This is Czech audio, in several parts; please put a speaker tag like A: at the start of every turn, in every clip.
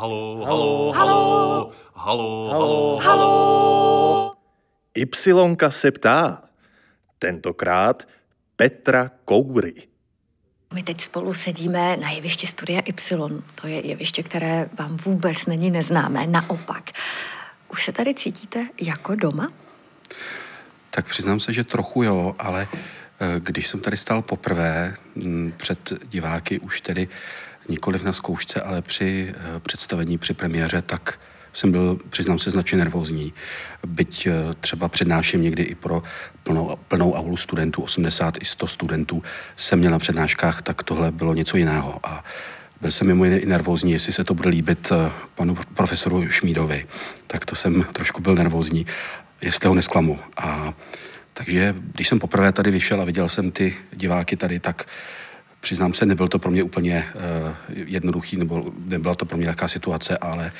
A: Halo, halo, halo, halo, halo,
B: halo. Ypsilonka se ptá. Tentokrát Petra Koury.
C: My teď spolu sedíme na jevišti Studia Y. To je jeviště, které vám vůbec není neznámé, naopak. Už se tady cítíte jako doma?
D: Tak přiznám se, že trochu jo, ale eh, když jsem tady stál poprvé před diváky, už tedy nikoliv na zkoušce, ale při eh, představení, při premiéře, tak jsem byl, přiznám se, značně nervózní. Byť eh, třeba přednáším někdy i pro plnou, plnou aulu studentů, 80 i 100 studentů jsem měl na přednáškách, tak tohle bylo něco jiného. A byl jsem mimo jiné i nervózní, jestli se to bude líbit eh, panu profesoru Šmídovi. Tak to jsem trošku byl nervózní, jestli ho nesklamu. A takže když jsem poprvé tady vyšel a viděl jsem ty diváky tady, tak přiznám se, nebyl to pro mě úplně uh, jednoduchý, nebo nebyla to pro mě jaká situace, ale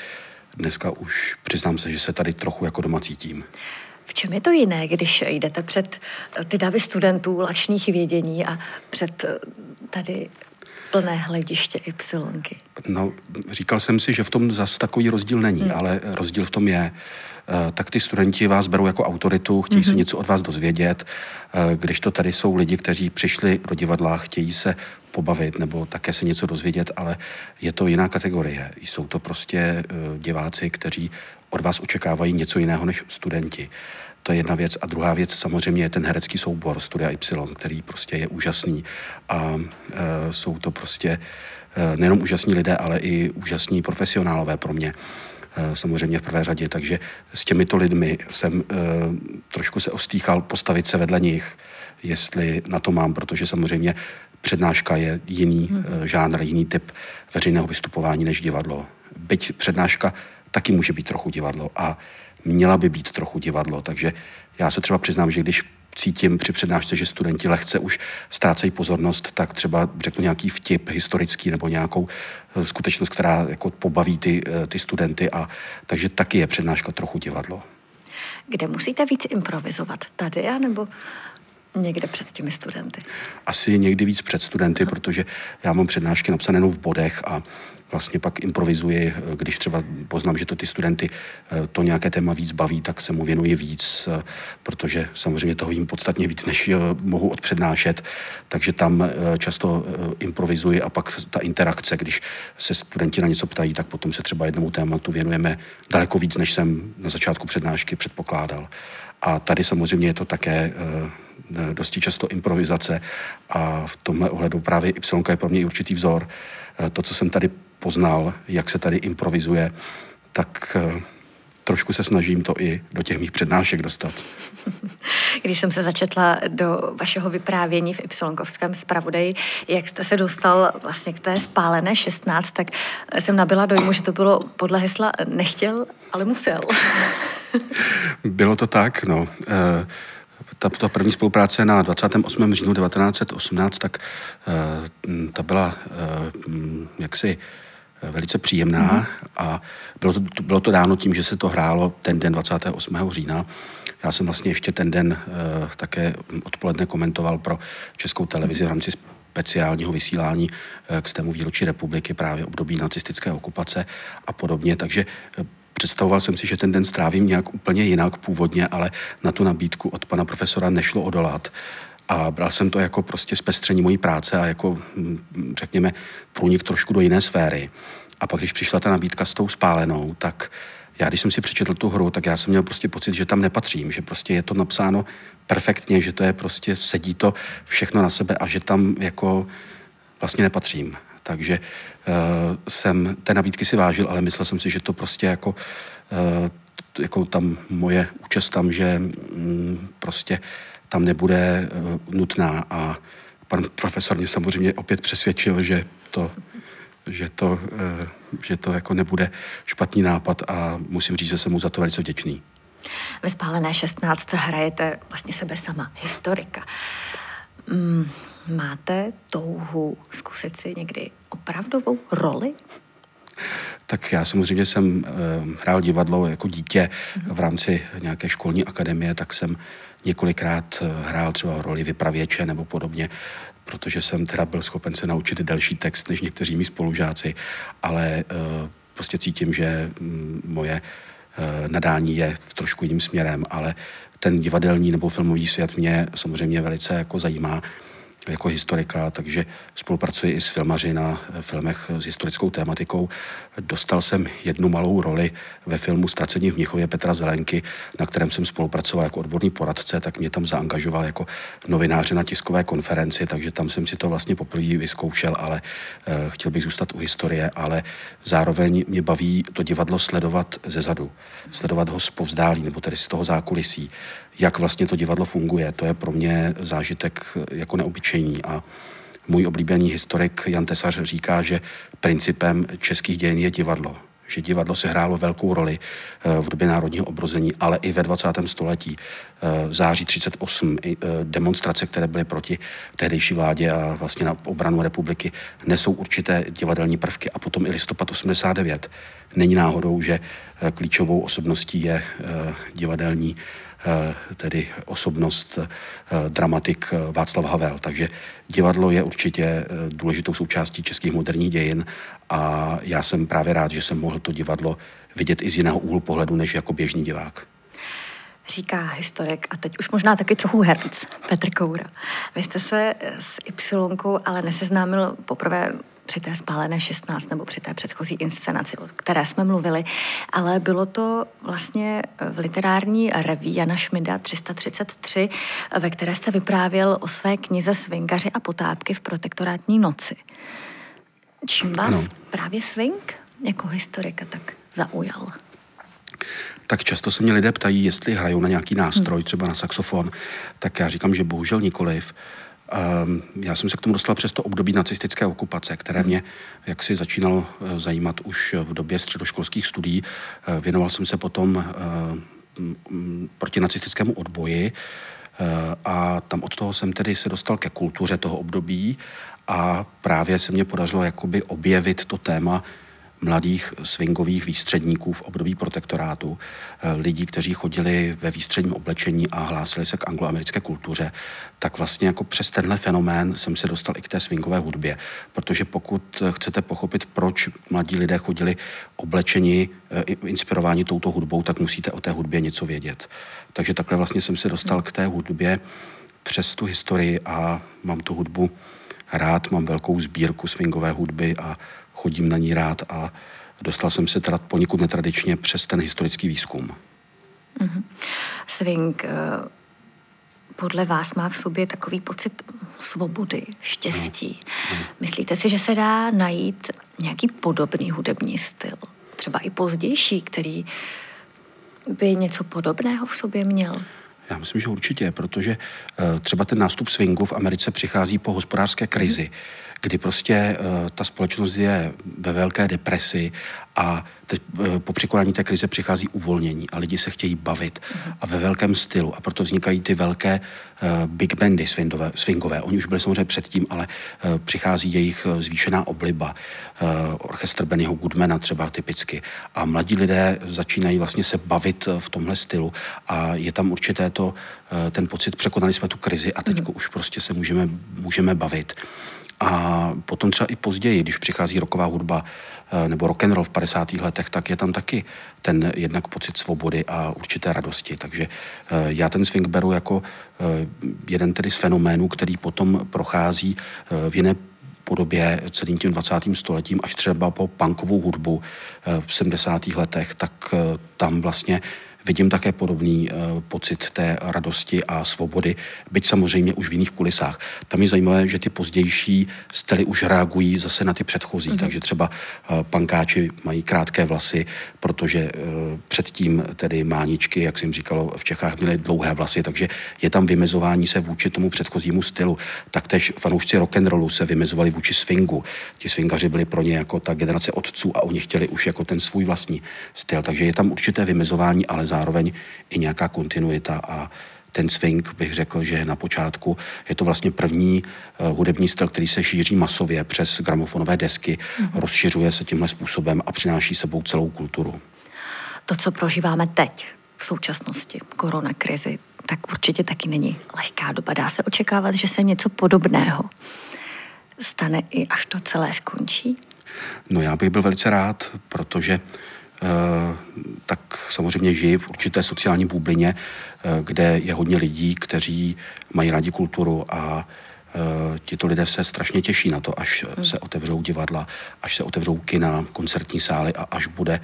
D: dneska už přiznám se, že se tady trochu jako doma cítím.
C: V čem je to jiné, když jdete před ty davy studentů lačných vědění a před tady plné hlediště Ypsilonky?
D: No, říkal jsem si, že v tom zas takový rozdíl není, hmm. ale rozdíl v tom je, eh, tak ty studenti vás berou jako autoritu, chtějí mm-hmm. se mhm. něco od vás dozvědět, eh, když to tady jsou lidi, kteří přišli do divadla, chtějí se pobavit nebo také se něco dozvědět, ale je to jiná kategorie. Jsou to prostě eh, diváci, kteří od vás očekávají něco jiného než studenti. To je jedna věc. A druhá věc samozřejmě je ten herecký soubor Studia Y, který prostě je úžasný. A e, jsou to prostě e, nejenom úžasní lidé, ale i úžasní profesionálové pro mě e, samozřejmě v prvé řadě. Takže s těmito lidmi jsem e, trošku se ostýchal postavit se vedle nich, jestli na to mám, protože samozřejmě přednáška je jiný hmm. žánr, jiný typ veřejného vystupování než divadlo. Byť přednáška taky může být trochu divadlo a měla by být trochu divadlo. Takže já se třeba přiznám, že když cítím při přednášce, že studenti lehce už ztrácejí pozornost, tak třeba řeknu nějaký vtip historický nebo nějakou eh, skutečnost, která jako pobaví ty, eh, ty studenty. A, takže taky je přednáška trochu divadlo.
C: Kde musíte víc improvizovat? Tady, nebo někde před těmi studenty?
D: Asi někdy víc před studenty, protože já mám přednášky napsané jenom v bodech a vlastně pak improvizuji, když třeba poznám, že to ty studenty eh, to nějaké téma víc baví, tak se mu věnuji víc, eh, protože samozřejmě toho vím podstatně víc, než eh, mohu odpřednášet, takže tam často improvizuji a pak ta interakce, když se studenti na něco ptají, tak potom se třeba jednomu tématu věnujeme daleko víc, než jsem na začátku přednášky předpokládal. A tady samozřejmě je to také dosti často improvizace a v tomhle ohledu právě Y je pro mě určitý vzor. To, co jsem tady poznal, jak se tady improvizuje, tak eh, trošku se snažím to i do těch mých přednášek dostat.
C: Když jsem se začetla do vašeho vyprávění v Ypsilonkovském zpravodaji, jak jste se dostal vlastně k té spálené 16, tak jsem nabila dojmu, že to bylo podle hesla nechtěl, ale musel.
D: bylo to tak, no. E, ta, ta první spolupráce na 28. říjnu 1918, tak e, ta byla e, jaksi velice příjemná mm. a bylo to, bylo to dáno tím, že se to hrálo ten den 28. října. Já jsem vlastně ještě ten den uh, také odpoledne komentoval pro Českou televizi v rámci speciálního vysílání uh, k stému výročí republiky právě období nacistické okupace a podobně, takže Představoval jsem si, že ten den strávím nějak úplně jinak původně, ale na tu nabídku od pana profesora nešlo odolat a bral jsem to jako prostě zpestření mojí práce a jako, hm, řekněme, průnik trošku do jiné sféry. A pak, když přišla ta nabídka s tou spálenou, tak já, když jsem si přečetl tu hru, tak já jsem měl prostě pocit, že tam nepatřím, že prostě je to napsáno perfektně, že to je prostě, sedí to všechno na sebe a že tam jako vlastně nepatřím. Takže uh, jsem té nabídky si vážil, ale myslel jsem si, že to prostě jako, uh, jako tam moje účast tam, že um, prostě tam nebude uh, nutná a pan profesor mě samozřejmě opět přesvědčil, že to, že to, že to jako nebude špatný nápad a musím říct, že jsem mu za to velice vděčný.
C: Ve Spálené 16 hrajete vlastně sebe sama, historika. Mm, máte touhu zkusit si někdy opravdovou roli?
D: Tak já samozřejmě jsem uh, hrál divadlo jako dítě v rámci nějaké školní akademie, tak jsem několikrát eh, hrál třeba roli vypravěče nebo podobně, protože jsem teda byl schopen se naučit delší text než někteří mý spolužáci, ale uh, prostě cítím, že mm, moje nadání je v trošku jiným směrem, ale ten divadelní nebo filmový svět mě samozřejmě velice jako zajímá jako historika, takže spolupracuji i s filmaři na filmech s historickou tématikou. Dostal jsem jednu malou roli ve filmu Ztracení v Mnichově Petra Zelenky, na kterém jsem spolupracoval jako odborný poradce, tak mě tam zaangažoval jako novináře na tiskové konferenci, takže tam jsem si to vlastně poprvé vyzkoušel, ale uh, chtěl bych zůstat u historie, ale zároveň mě baví to divadlo sledovat ze zadu, sledovat ho z povzdálí, nebo tedy z toho zákulisí jak vlastně to divadlo funguje. To je pro mě zážitek jako neobyčejný a můj oblíbený historik Jan Tesař říká, že principem českých dějin je divadlo. Že divadlo se hrálo velkou roli eh, v době národního obrození, ale i ve 20. století. Eh, září 38 eh, demonstrace, které byly proti tehdejší vládě a vlastně na obranu republiky, nesou určité divadelní prvky a potom i listopad 89. Není náhodou, že klíčovou osobností je divadelní Eh, tedy osobnost, eh, dramatik eh, Václav Havel. Takže divadlo je určitě důležitou součástí českých moderních dějin a já jsem právě rád, že jsem mohl to divadlo vidět i z jiného úhlu pohledu, než jako běžný divák.
C: Říká historik a teď už možná taky trochu herc Petr Koura. Vy jste se s Y ale neseznámil poprvé při té spálené 16 nebo při té předchozí inscenaci, o které jsme mluvili, ale bylo to vlastně v literární reví Jana Šmida 333, ve které jste vyprávěl o své knize Svingaři a potápky v protektorátní noci. Čím vás ano. právě Sving jako historika tak zaujal?
D: tak často se mě lidé ptají, jestli hrajou na nějaký nástroj, hmm. třeba na saxofon, tak já říkám, že bohužel nikoliv. Ehm, já jsem se k tomu dostal přes to období nacistické okupace, které mě jaksi začínalo eh, zajímat už v době středoškolských studií. Eh, věnoval jsem se potom eh, proti nacistickému odboji a tam od toho jsem tedy se dostal ke kultuře toho období a právě se mě podařilo jakoby objevit to téma mladých swingových výstředníků v období protektorátu, eh, lidí, kteří chodili ve výstředním oblečení a hlásili se k angloamerické kultuře, tak vlastně jako přes tenhle fenomén jsem se dostal i k té swingové hudbě. Protože pokud chcete pochopit, proč mladí lidé chodili oblečení, eh, inspirováni touto hudbou, tak musíte o té hudbě něco vědět. Takže takhle vlastně jsem se dostal k té hudbě přes tu historii a mám tu hudbu rád, mám velkou sbírku swingové hudby a chodím na ní rád a dostal jsem se teda poněkud netradičně přes ten historický výzkum.
C: Mm-hmm. Swing eh, podle vás má v sobě takový pocit svobody, štěstí. No, no. Myslíte si, že se dá najít nějaký podobný hudební styl, třeba i pozdější, který by něco podobného v sobě měl?
D: Já myslím, že určitě, protože uh, třeba ten nástup swingu v Americe přichází po hospodářské krizi. Kdy prostě uh, ta společnost je ve velké depresi a teď uh, po překonání té krize přichází uvolnění a lidi se chtějí bavit a ve velkém stylu a proto vznikají ty velké uh, big bandy swingové, swingové. Oni už byli samozřejmě předtím, ale uh, přichází jejich zvýšená obliba. Orchestr Bennyho Goodmana třeba typicky. A mladí lidé začínají vlastně se bavit v tomhle stylu a je tam určité to, ten pocit, překonali jsme tu krizi a teď uh-huh. už prostě se můžeme, můžeme bavit. A potom třeba i později, když přichází roková hudba eh, nebo rock and roll v 50. letech, tak je tam taky ten jednak pocit svobody a určité radosti. Takže eh, já ten swing beru jako eh, jeden tedy z fenoménů, který potom prochází v jiné podobě celým tím 20. stoletím až třeba po punkovou hudbu v 70. letech, tak tam vlastně vidím také podobný uh, pocit té radosti a svobody, byť samozřejmě už v jiných kulisách. Tam je zajímavé, že ty pozdější styly už reagují zase na ty předchozí, mm-hmm. takže třeba uh, pankáči mají krátké vlasy, protože uh, předtím tedy máničky, jak jsem říkalo, v Čechách měly dlouhé vlasy, takže je tam vymezování se vůči tomu předchozímu stylu. Taktéž fanoušci rock and rollu se vymezovali vůči swingu. Ti swingaři byli pro ně jako ta generace otců a oni chtěli už jako ten svůj vlastní styl. Takže je tam určité vymezování, ale zároveň i nějaká kontinuita a ten swing bych řekl, že na počátku je to vlastně první uh, hudební styl, který se šíří masově přes gramofonové desky, mm-hmm. rozšiřuje se tímhle způsobem a přináší sebou celou kulturu.
C: To, co prožíváme teď v současnosti, korona krizi, tak určitě taky není lehká doba. Dá se očekávat, že se něco podobného stane i až to celé skončí?
D: No já bych byl velice rád, protože tak samozřejmě žijí v určité sociální bublině, eh, kde je hodně lidí, kteří mají rádi kulturu a eh, tito lidé se strašně těší na to, až hmm. se otevřou divadla, až se otevřou kina, koncertní sály a až bude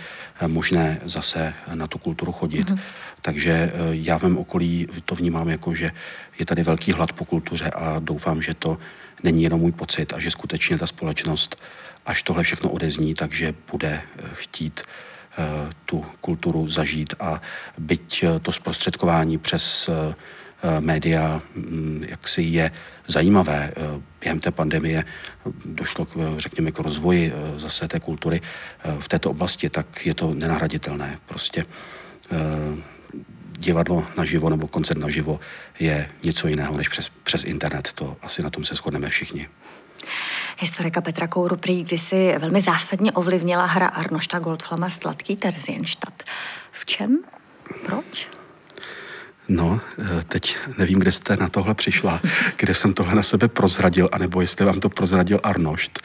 D: možné zase na tu kulturu chodit. Hmm. Takže já v mém okolí to vnímám jako, že je tady velký hlad po kultuře a doufám, že to není jenom můj pocit a že skutečně ta společnost, až tohle všechno odezní, takže bude chtít Eh, tu kulturu zažít a byť eh, to zprostředkování přes eh, média mm, jak si je zajímavé. Během té pandemie došlo, k, řekněme, k rozvoji zase té kultury v této oblasti, tak je to nenahraditelné. Prostě divadlo naživo nebo koncert naživo je něco jiného než přes, přes internet. To asi na tom se shodneme všichni.
C: Historika Petra Kouru prý kdysi velmi zásadně ovlivnila hra Arnošta Goldflama Sladký Terzienstadt. V čem? Proč?
D: No, eh, teď nevím, kde jste na tohle přišla, kde jsem tohle na sebe prozradil, anebo jestli vám to prozradil Arnošt.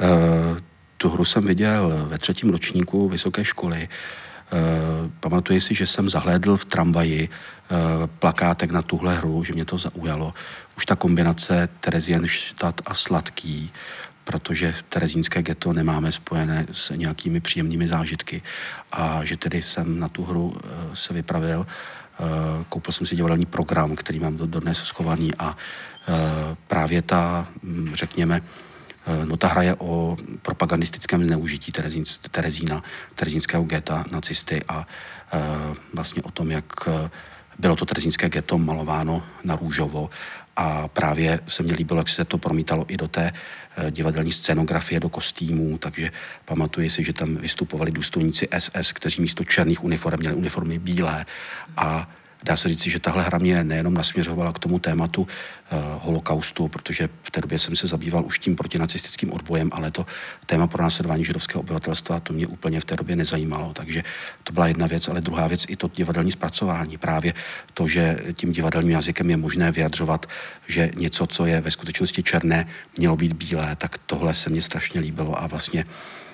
D: Eh, tu hru jsem viděl ve třetím ročníku vysoké školy. Eh, pamatuji si, že jsem zahlédl v tramvaji plakátek na tuhle hru, že mě to zaujalo. Už ta kombinace Terezienstadt a Sladký, protože terezínské ghetto nemáme spojené s nějakými příjemnými zážitky. A že tedy jsem na tu hru eh, se vypravil, eh, koupil jsem si divadelní program, který mám dodnes schovaný a eh, právě ta, hm, řekněme, No ta hra je o propagandistickém zneužití Terezín, Terezína, terezínského geta, nacisty a vlastně o tom, jak bylo to terezínské ghetto malováno na růžovo. A právě se mně líbilo, jak se to promítalo i do té eh, divadelní scénografie, do kostýmů, takže pamatuji si, že tam vystupovali důstojníci SS, kteří místo černých uniform měli uniformy bílé. A Dá se říci, že tahle hra mě nejenom nasměřovala k tomu tématu uh, holokaustu, protože v té době jsem se zabýval už tím protinacistickým odbojem, ale to téma pro následování židovského obyvatelstva to mě úplně v té době nezajímalo. Takže to byla jedna věc, ale druhá věc i to divadelní zpracování. Právě to, že tím divadelním jazykem je možné vyjadřovat, že něco, co je ve skutečnosti černé, mělo být bílé, tak tohle se mně strašně líbilo a vlastně Eh,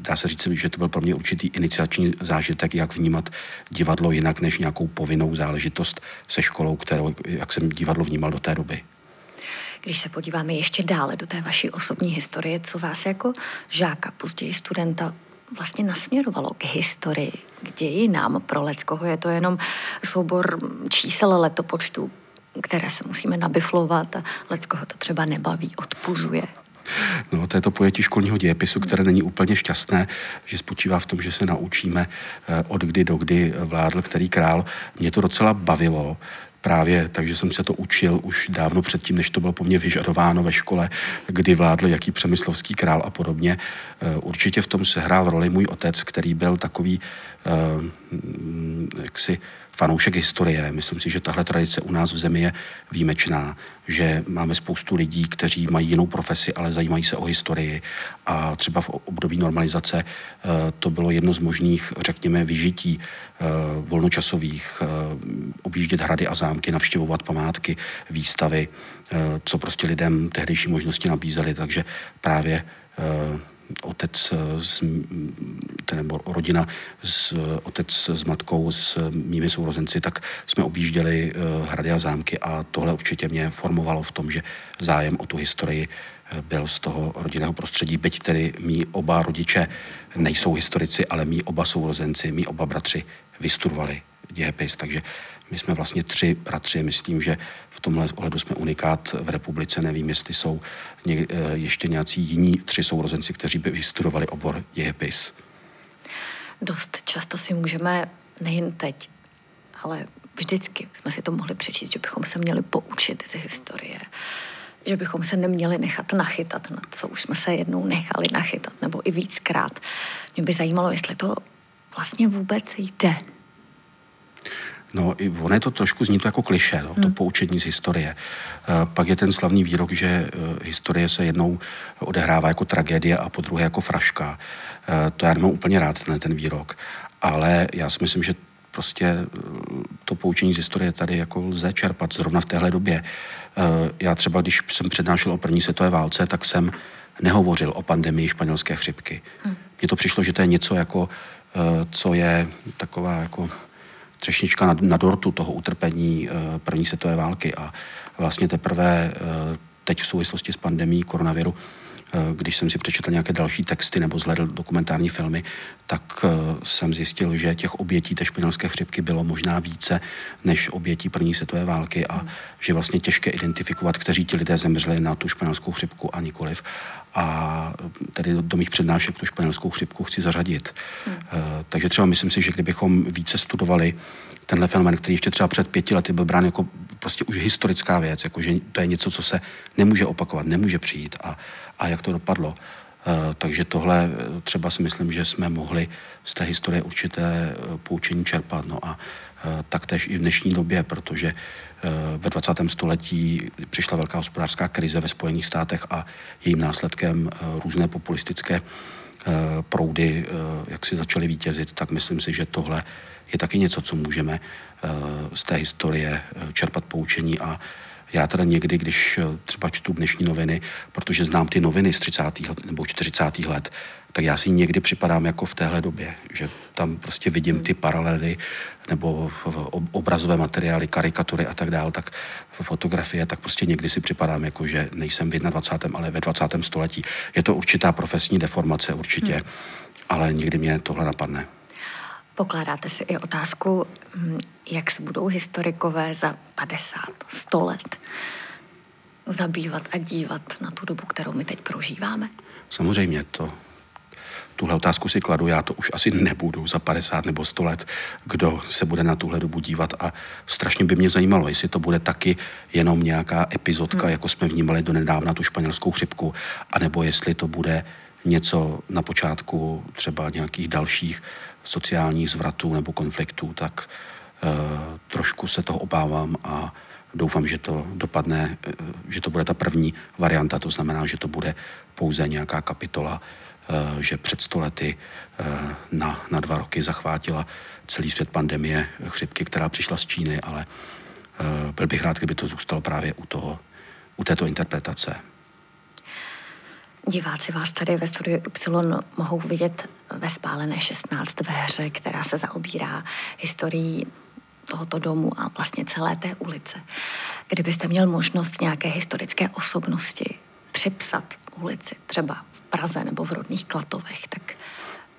D: dá se říct, že to byl pro mě určitý iniciační zážitek, jak vnímat divadlo jinak než nějakou povinnou záležitost se školou, kterou, jak jsem divadlo vnímal do té doby.
C: Když se podíváme ještě dále do té vaší osobní historie, co vás jako žáka, později studenta vlastně nasměrovalo k historii, k dějinám pro Leckoho? Je to jenom soubor čísel letopočtu, které se musíme nabiflovat a Leckoho to třeba nebaví, odpuzuje.
D: No, to je to pojetí školního dějepisu, které není úplně šťastné, že spočívá v tom, že se naučíme eh, od kdy do kdy vládl který král. Mě to docela bavilo, právě, takže jsem se to učil už dávno předtím, než to bylo po mně vyžadováno ve škole, kdy vládl jaký přemyslovský král a podobně. Eh, určitě v tom se hrál roli můj otec, který byl takový eh, jaksi fanoušek historie. Myslím si, že tahle tradice u nás v zemi je výjimečná, že máme spoustu lidí, kteří mají jinou profesi, ale zajímají se o historii a třeba v období normalizace eh, to bylo jedno z možných, řekněme, vyžití eh, volnočasových, eh, objíždět hrady a zámky, navštěvovat památky, výstavy, co prostě lidem tehdejší možnosti nabízely, takže právě otec s, nebo rodina, s, otec s matkou, s mými sourozenci, tak jsme objížděli eh, hrady a zámky a tohle určitě mě formovalo v tom, že zájem o tu historii eh, byl z toho rodinného prostředí, byť tedy mý oba rodiče nejsou historici, ale mý oba sourozenci, mý oba bratři vystudovali dějepis, takže my jsme vlastně tři bratři, myslím, že v tomhle ohledu jsme unikát v republice. Nevím, jestli jsou eh, ještě nějací jiní tři sourozenci, kteří by vystudovali obor dějepis.
C: Dost často si můžeme, nejen teď, ale vždycky jsme si to mohli přečíst, že bychom se měli poučit z historie, že bychom se neměli nechat nachytat na co už jsme se jednou nechali nachytat, nebo i víckrát. Mě by zajímalo, jestli to vlastně vůbec jde.
D: No, i ono je to trošku, zní to jako kliše, no, to hmm. poučení z historie. Uh, pak je ten slavný výrok, že uh, historie se jednou odehrává jako tragédie a po druhé jako fraška. Uh, to já nemám úplně rád, ten, ten výrok. Ale já si myslím, že prostě to poučení z historie tady jako lze čerpat zrovna v téhle době. Já třeba, když jsem přednášel o první světové válce, tak jsem nehovořil o pandemii španělské chřipky. Hmm. Mně to přišlo, že to je něco jako, eh, co je taková jako třešnička na, na dortu toho utrpení eh, první světové války a vlastně teprve teď v souvislosti s pandemí koronaviru Eh, když jsem si přečetl nějaké další texty nebo zhledl dokumentární filmy, tak eh, jsem zjistil, že těch obětí té španělské chřipky bylo možná více než obětí první světové války a že vlastně těžké identifikovat, kteří ti lidé zemřeli na tu španělskou chřipku a nikoliv. A tedy do mých přednášek tu španělskou chřipku chci zařadit. Hmm. Eh, takže třeba myslím si, že kdybychom více studovali tenhle fenomen, který ještě třeba před pěti lety byl brán jako prostě už historická věc, jako že to je něco, co se nemůže opakovat, nemůže přijít a, a jak to dopadlo. Uh, takže tohle eh, třeba si myslím, že jsme mohli z té historie určité uh, poučení čerpat. No a taktéž i v dnešní době, protože ve 20. století přišla velká hospodářská krize ve Spojených státech a jejím následkem různé populistické proudy, jak si začaly vítězit, tak myslím si, že tohle je taky něco, co můžeme z té historie čerpat poučení a já teda někdy, když eh, třeba čtu dnešní noviny, protože znám ty noviny z 30. let nebo 40. let, tak já si někdy připadám jako v téhle době, že tam prostě vidím ty paralely nebo obrazové materiály, karikatury a tak dále, tak fotografie, tak prostě někdy si připadám jako, že nejsem v 21. ale ve 20. století. Je to určitá profesní deformace určitě, hmm. ale někdy mě tohle napadne.
C: Pokládáte si i otázku, hm, jak se budou historikové za 50, 100 let zabývat a dívat na tu dobu, kterou my teď prožíváme?
D: Samozřejmě to. Tuhle otázku si kladu, já to už asi nebudu za 50 nebo 100 let, kdo se bude na tuhle dobu dívat a strašně by mě zajímalo, jestli to bude taky jenom nějaká epizodka, hmm. jako jsme vnímali do nedávna tu španělskou chřipku, anebo jestli to bude něco na počátku třeba nějakých dalších sociálních zvratů nebo konfliktů, tak uh, trošku se toho obávám a doufám, že to dopadne, uh, že to bude ta první varianta, to znamená, že to bude pouze nějaká kapitola, uh, že před stolety na, na dva roky zachvátila celý svět pandemie chřipky, která přišla z Číny, ale byl bych rád, kdyby to zůstalo právě u, toho, u této interpretace.
C: Diváci vás tady ve studiu Y mohou vidět ve Spálené 16 ve hře, která se zaobírá historií tohoto domu a vlastně celé té ulice. Kdybyste měl možnost nějaké historické osobnosti připsat ulici, třeba v Praze nebo v rodných Klatovech, tak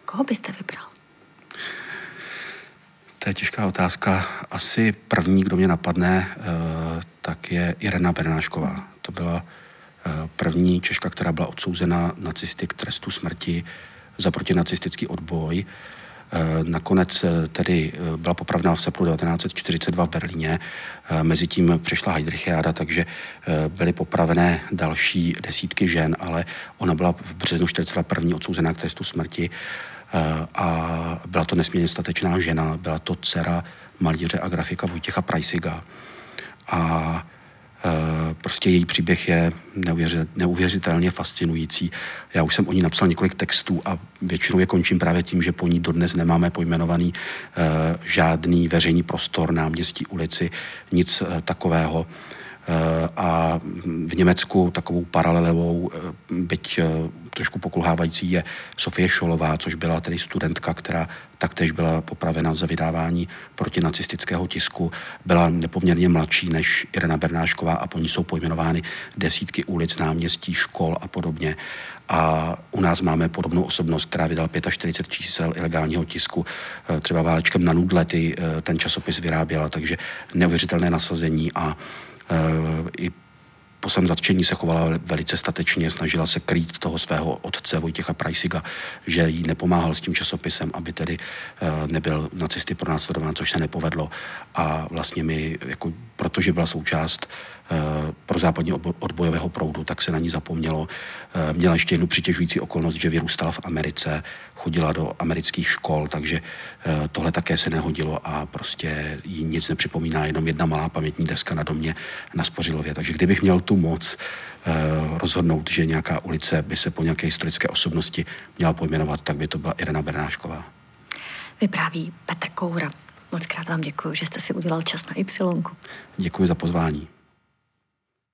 C: koho byste vybral?
D: To je těžká otázka. Asi první, kdo mě napadne, eh, tak je Irena Bernášková. To byla první Češka, která byla odsouzena nacisty k trestu smrti za protinacistický odboj. Eh, nakonec eh, tedy byla popravná v srpnu 1942 v Berlíně. Mezitím přišla Heidrichiáda, takže byly popravené další desítky žen, ale ona byla v březnu 1941 odsouzená k trestu smrti a byla to nesmírně statečná žena. Byla to dcera malíře a grafika Vojtěcha Prajsiga. A Eh, prostě její příběh je neuvěřitelně fascinující. Já už jsem o ní napsal několik textů a většinou je končím právě tím, že po ní dodnes nemáme pojmenovaný eh, žádný veřejný prostor, náměstí, ulici, nic eh, takového. Eh, a v Německu takovou paralelou, eh, byť eh, trošku pokulhávající, je Sofie Šolová, což byla tedy studentka, která taktéž byla popravena za vydávání protinacistického tisku. Byla nepoměrně mladší než Irena Bernášková a po ní jsou pojmenovány desítky ulic, náměstí, škol a podobně. A u nás máme podobnou osobnost, která vydala 45 čísel ilegálního tisku. Třeba válečkem na nudlety ten časopis vyráběla, takže neuvěřitelné nasazení a i po svém zatčení se chovala velice statečně, snažila se krýt toho svého otce Vojtěcha Prajsiga, že jí nepomáhal s tím časopisem, aby tedy eh, nebyl nacisty pronásledován, což se nepovedlo. A vlastně mi, jako, protože byla součást Eh, pro západní odbojového proudu, tak se na ní zapomnělo. Eh, měla ještě jednu přitěžující okolnost, že vyrůstala v Americe, chodila do amerických škol, takže eh, tohle také se nehodilo a prostě jí nic nepřipomíná, jenom jedna malá pamětní deska na domě na Spořilově. Takže kdybych měl tu moc rozhodnout, že nějaká ulice by se po nějaké historické osobnosti měla pojmenovat, tak by to byla Irena Bernášková.
C: Vypráví Petr Koura. Moc krát vám děkuji, že jste si udělal čas na Y.
D: Děkuji za pozvání.